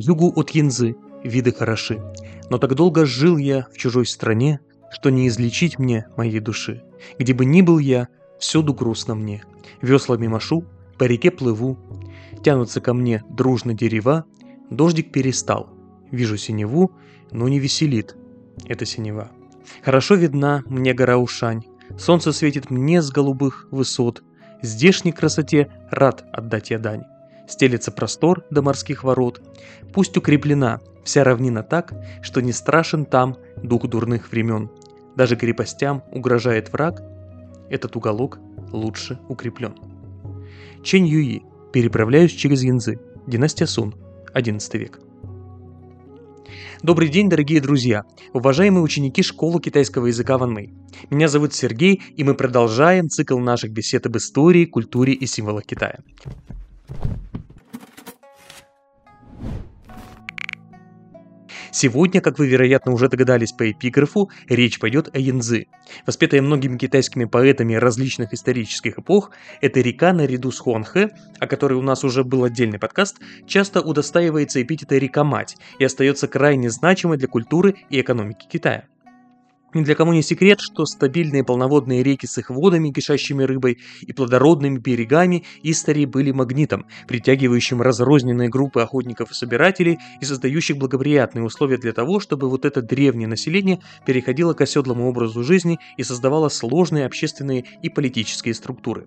Югу от Янзы виды хороши, но так долго жил я в чужой стране, что не излечить мне моей души. Где бы ни был я, всюду грустно мне. Веслами машу, по реке плыву, тянутся ко мне дружно дерева, дождик перестал. Вижу синеву, но не веселит эта синева. Хорошо видна мне гора Ушань, солнце светит мне с голубых высот, здешней красоте рад отдать я дань стелется простор до морских ворот. Пусть укреплена вся равнина так, что не страшен там дух дурных времен. Даже крепостям угрожает враг, этот уголок лучше укреплен. Чэнь Юи. Переправляюсь через Янзы. Династия Сун. 11 век. Добрый день, дорогие друзья, уважаемые ученики школы китайского языка Ван Мэй. Меня зовут Сергей, и мы продолжаем цикл наших бесед об истории, культуре и символах Китая. Сегодня, как вы, вероятно, уже догадались по эпиграфу, речь пойдет о Янзы. Воспетая многими китайскими поэтами различных исторических эпох, эта река наряду с Хуанхэ, о которой у нас уже был отдельный подкаст, часто удостаивается эпитета «река-мать» и остается крайне значимой для культуры и экономики Китая. Ни для кого не секрет, что стабильные полноводные реки с их водами, кишащими рыбой, и плодородными берегами истории были магнитом, притягивающим разрозненные группы охотников и собирателей и создающих благоприятные условия для того, чтобы вот это древнее население переходило к оседлому образу жизни и создавало сложные общественные и политические структуры.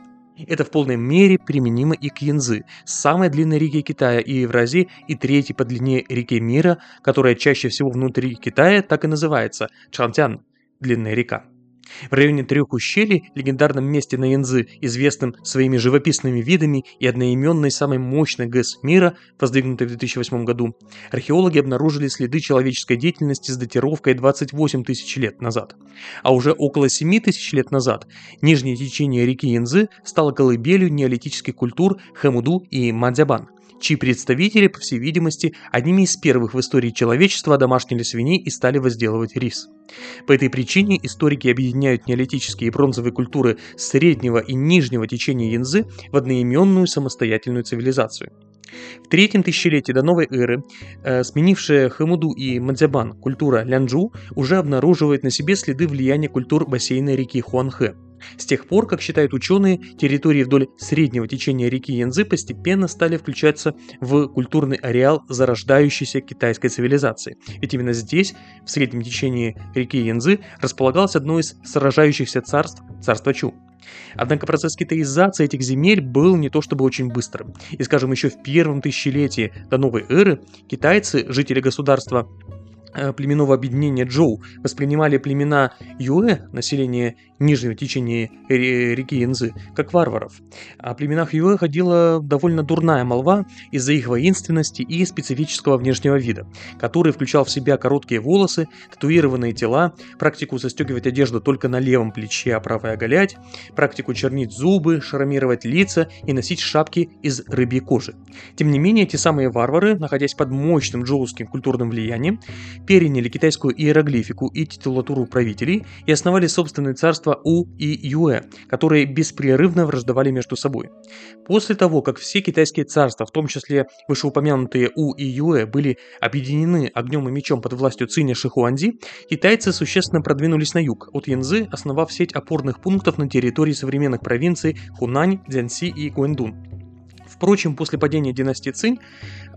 Это в полной мере применимо и к Янзы, самой длинной реке Китая и Евразии и третьей по длине реке мира, которая чаще всего внутри Китая так и называется – Чантян длинная река. В районе трех ущелий, легендарном месте на Янзы, известным своими живописными видами и одноименной самой мощной ГЭС мира, воздвигнутой в 2008 году, археологи обнаружили следы человеческой деятельности с датировкой 28 тысяч лет назад. А уже около 7 тысяч лет назад нижнее течение реки Янзы стало колыбелью неолитических культур Хэмуду и Мадзябан – чьи представители, по всей видимости, одними из первых в истории человечества домашнили свиней и стали возделывать рис. По этой причине историки объединяют неолитические и бронзовые культуры среднего и нижнего течения Янзы в одноименную самостоятельную цивилизацию. В третьем тысячелетии до новой эры э, сменившая Хамуду и Мадзябан культура Лянджу уже обнаруживает на себе следы влияния культур бассейна реки Хуанхэ – с тех пор, как считают ученые, территории вдоль среднего течения реки Янзы постепенно стали включаться в культурный ареал зарождающейся китайской цивилизации. Ведь именно здесь, в среднем течении реки Янзы, располагалось одно из сражающихся царств – царство Чу. Однако процесс китаизации этих земель был не то чтобы очень быстрым. И, скажем, еще в первом тысячелетии до новой эры китайцы, жители государства племенного объединения Джоу воспринимали племена Юэ, население нижнего течения реки Янзы, как варваров. О племенах Юэ ходила довольно дурная молва из-за их воинственности и специфического внешнего вида, который включал в себя короткие волосы, татуированные тела, практику застегивать одежду только на левом плече, а правое оголять, практику чернить зубы, шрамировать лица и носить шапки из рыбьей кожи. Тем не менее, те самые варвары, находясь под мощным джоуским культурным влиянием, переняли китайскую иероглифику и титулатуру правителей и основали собственные царства У и Юэ, которые беспрерывно враждовали между собой. После того, как все китайские царства, в том числе вышеупомянутые У и Юэ, были объединены огнем и мечом под властью Циня Шихуанзи, китайцы существенно продвинулись на юг, от Янзы, основав сеть опорных пунктов на территории современных провинций Хунань, Цзянси и Гуэндун. Впрочем, после падения династии Цинь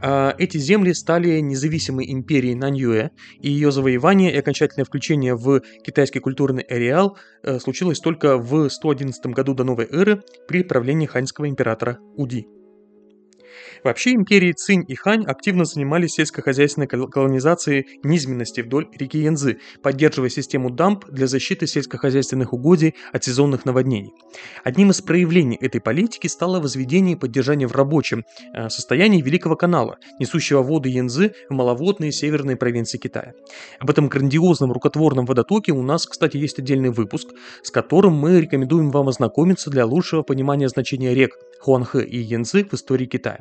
а, эти земли стали независимой империей Наньюэ, и ее завоевание и окончательное включение в китайский культурный ареал э, случилось только в 111 году до новой эры при правлении ханьского императора Уди. Вообще империи Цинь и Хань активно занимались сельскохозяйственной колонизацией низменности вдоль реки Янзы, поддерживая систему дамп для защиты сельскохозяйственных угодий от сезонных наводнений. Одним из проявлений этой политики стало возведение и поддержание в рабочем э, состоянии Великого канала, несущего воды Янзы в маловодные северные провинции Китая. Об этом грандиозном рукотворном водотоке у нас, кстати, есть отдельный выпуск, с которым мы рекомендуем вам ознакомиться для лучшего понимания значения рек Хуанхэ и Янзы в истории Китая.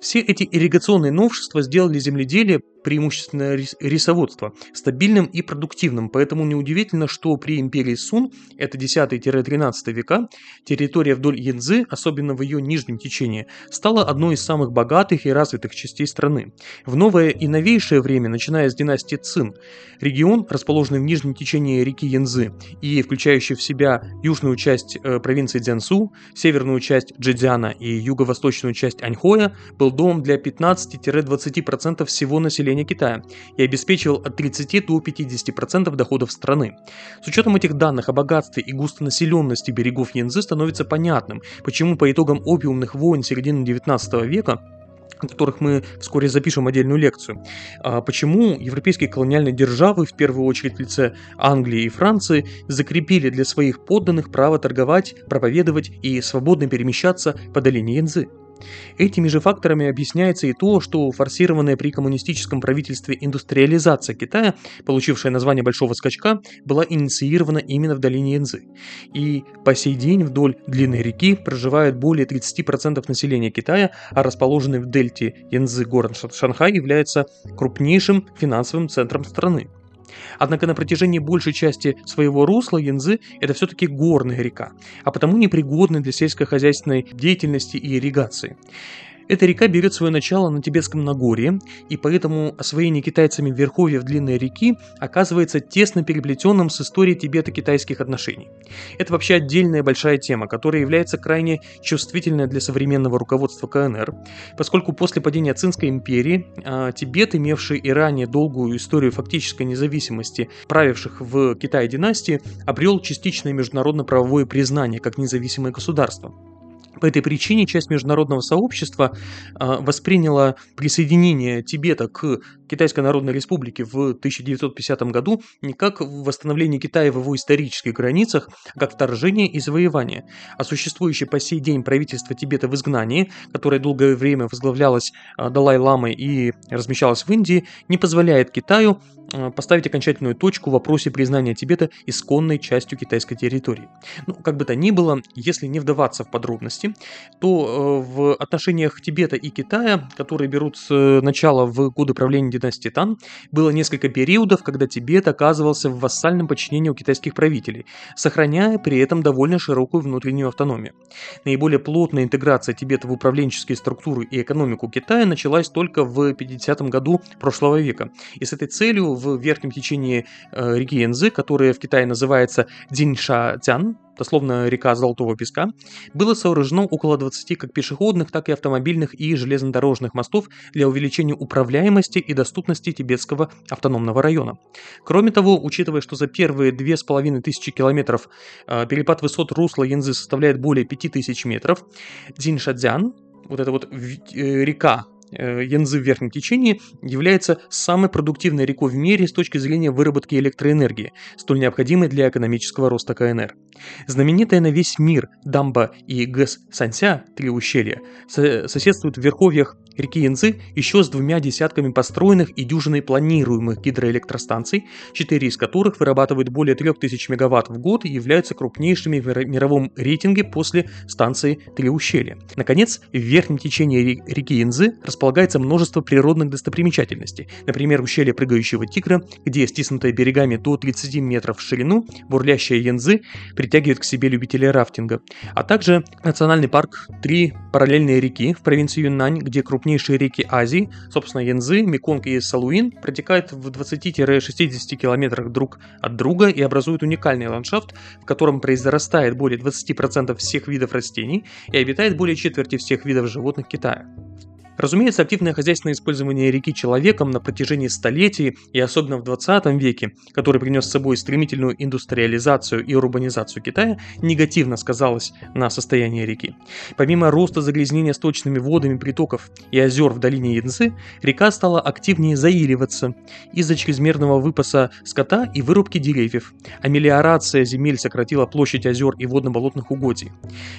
Все эти ирригационные новшества сделали земледелие, преимущественно рисоводство, стабильным и продуктивным, поэтому неудивительно, что при империи Сун, это 10-13 века, территория вдоль Янзы, особенно в ее нижнем течении, стала одной из самых богатых и развитых частей страны. В новое и новейшее время, начиная с династии Цин, регион, расположенный в нижнем течении реки Янзы и включающий в себя южную часть э, провинции Дзянсу, северную часть Джэцзяна и юго-восточную часть Аньхоя, был домом для 15-20% всего населения Китая и обеспечивал от 30 до 50% доходов страны. С учетом этих данных о богатстве и густонаселенности берегов Янзы становится понятным, почему по итогам опиумных войн середины 19 века о которых мы вскоре запишем отдельную лекцию. А почему европейские колониальные державы, в первую очередь в лице Англии и Франции, закрепили для своих подданных право торговать, проповедовать и свободно перемещаться по долине Янзы? Этими же факторами объясняется и то, что форсированная при коммунистическом правительстве индустриализация Китая, получившая название Большого скачка, была инициирована именно в долине Янзы. И по сей день вдоль длинной реки проживает более 30% населения Китая, а расположенный в дельте Янзы город Шанхай является крупнейшим финансовым центром страны. Однако на протяжении большей части своего русла Янзы это все-таки горная река, а потому непригодна для сельскохозяйственной деятельности и ирригации. Эта река берет свое начало на Тибетском Нагорье, и поэтому освоение китайцами верховьев длинной реки оказывается тесно переплетенным с историей Тибета-китайских отношений. Это вообще отдельная большая тема, которая является крайне чувствительной для современного руководства КНР, поскольку после падения Цинской империи а, Тибет, имевший и ранее долгую историю фактической независимости правивших в Китае династии, обрел частичное международно-правовое признание как независимое государство. По этой причине часть международного сообщества э, восприняла присоединение Тибета к Китайской Народной Республике в 1950 году не как восстановление Китая в его исторических границах, а как вторжение и завоевание. А существующее по сей день правительство Тибета в изгнании, которое долгое время возглавлялось э, Далай-ламой и размещалось в Индии, не позволяет Китаю э, поставить окончательную точку в вопросе признания Тибета исконной частью китайской территории. Ну, как бы то ни было, если не вдаваться в подробности, то э, в отношениях Тибета и Китая, которые берут начало в годы правления династии Тан, было несколько периодов, когда Тибет оказывался в вассальном подчинении у китайских правителей, сохраняя при этом довольно широкую внутреннюю автономию. Наиболее плотная интеграция Тибета в управленческие структуры и экономику Китая началась только в 50-м году прошлого века. И с этой целью в верхнем течении э, реки Янзы, которая в Китае называется Динша-Тян, дословно река Золотого Песка, было сооружено около 20 как пешеходных, так и автомобильных и железнодорожных мостов для увеличения управляемости и доступности Тибетского автономного района. Кроме того, учитывая, что за первые 2500 километров э, перепад высот русла Янзы составляет более 5000 метров, Дзиншадзян, вот эта вот э, река, Янзы в верхнем течении является самой продуктивной рекой в мире с точки зрения выработки электроэнергии, столь необходимой для экономического роста КНР. Знаменитая на весь мир дамба и ГЭС Санся, три ущелья, соседствуют в верховьях реки Янцзы еще с двумя десятками построенных и дюжиной планируемых гидроэлектростанций, четыре из которых вырабатывают более 3000 мегаватт в год и являются крупнейшими в мировом рейтинге после станции Три ущелья. Наконец, в верхнем течении реки Янцзы располагается множество природных достопримечательностей, например, ущелье прыгающего тигра, где, стиснутое берегами до 30 метров в ширину, бурлящая Янзы притягивает к себе любителей рафтинга, а также национальный парк Три параллельные реки в провинции Юннань, где крупнейшие реки Азии, собственно, Янзы, Меконг и Салуин, протекают в 20-60 километрах друг от друга и образуют уникальный ландшафт, в котором произрастает более 20% всех видов растений и обитает более четверти всех видов животных Китая. Разумеется, активное хозяйственное использование реки человеком на протяжении столетий и особенно в 20 веке, который принес с собой стремительную индустриализацию и урбанизацию Китая, негативно сказалось на состоянии реки. Помимо роста загрязнения сточными водами притоков и озер в долине Янцзы, река стала активнее заиливаться из-за чрезмерного выпаса скота и вырубки деревьев, а мелиорация земель сократила площадь озер и водно-болотных угодий.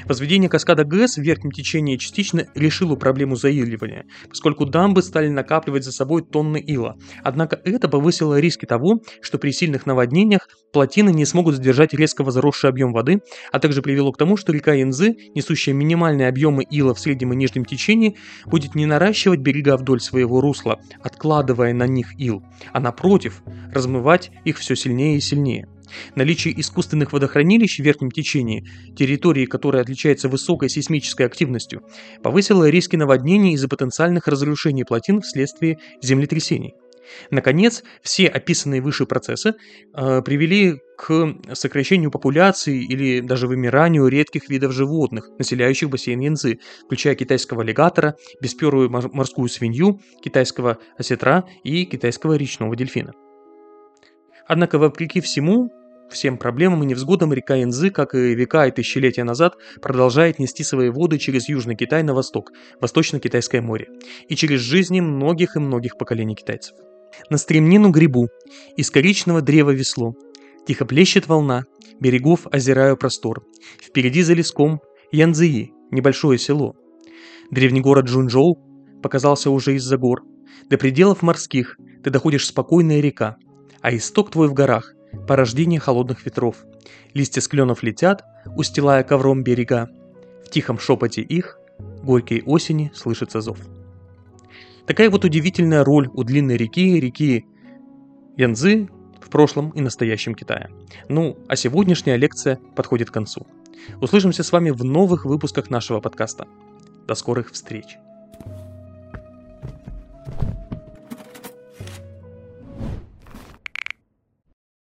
Возведение каскада ГЭС в верхнем течении частично решило проблему заиливания, затапливания, поскольку дамбы стали накапливать за собой тонны ила. Однако это повысило риски того, что при сильных наводнениях плотины не смогут задержать резко возросший объем воды, а также привело к тому, что река Янзы, несущая минимальные объемы ила в среднем и нижнем течении, будет не наращивать берега вдоль своего русла, откладывая на них ил, а напротив, размывать их все сильнее и сильнее. Наличие искусственных водохранилищ в верхнем течении, территории, которая отличается высокой сейсмической активностью, повысило риски наводнений из-за потенциальных разрушений плотин вследствие землетрясений. Наконец, все описанные выше процессы э, привели к сокращению популяции или даже вымиранию редких видов животных, населяющих бассейн Янцзы, включая китайского аллигатора, бесперую морскую свинью, китайского осетра и китайского речного дельфина. Однако, вопреки всему, всем проблемам и невзгодам река Янзы, как и века и тысячелетия назад, продолжает нести свои воды через Южный Китай на восток, Восточно-Китайское море, и через жизни многих и многих поколений китайцев. На стремнину грибу, из коричного древа весло, тихо плещет волна, берегов озираю простор, впереди за леском Янзии, небольшое село. Древний город Джунчжоу показался уже из-за гор, до пределов морских ты доходишь спокойная река, а исток твой в горах, порождение холодных ветров. Листья с кленов летят, устилая ковром берега. В тихом шепоте их, горькой осени, слышится зов. Такая вот удивительная роль у длинной реки, реки Янзы в прошлом и настоящем Китае. Ну, а сегодняшняя лекция подходит к концу. Услышимся с вами в новых выпусках нашего подкаста. До скорых встреч!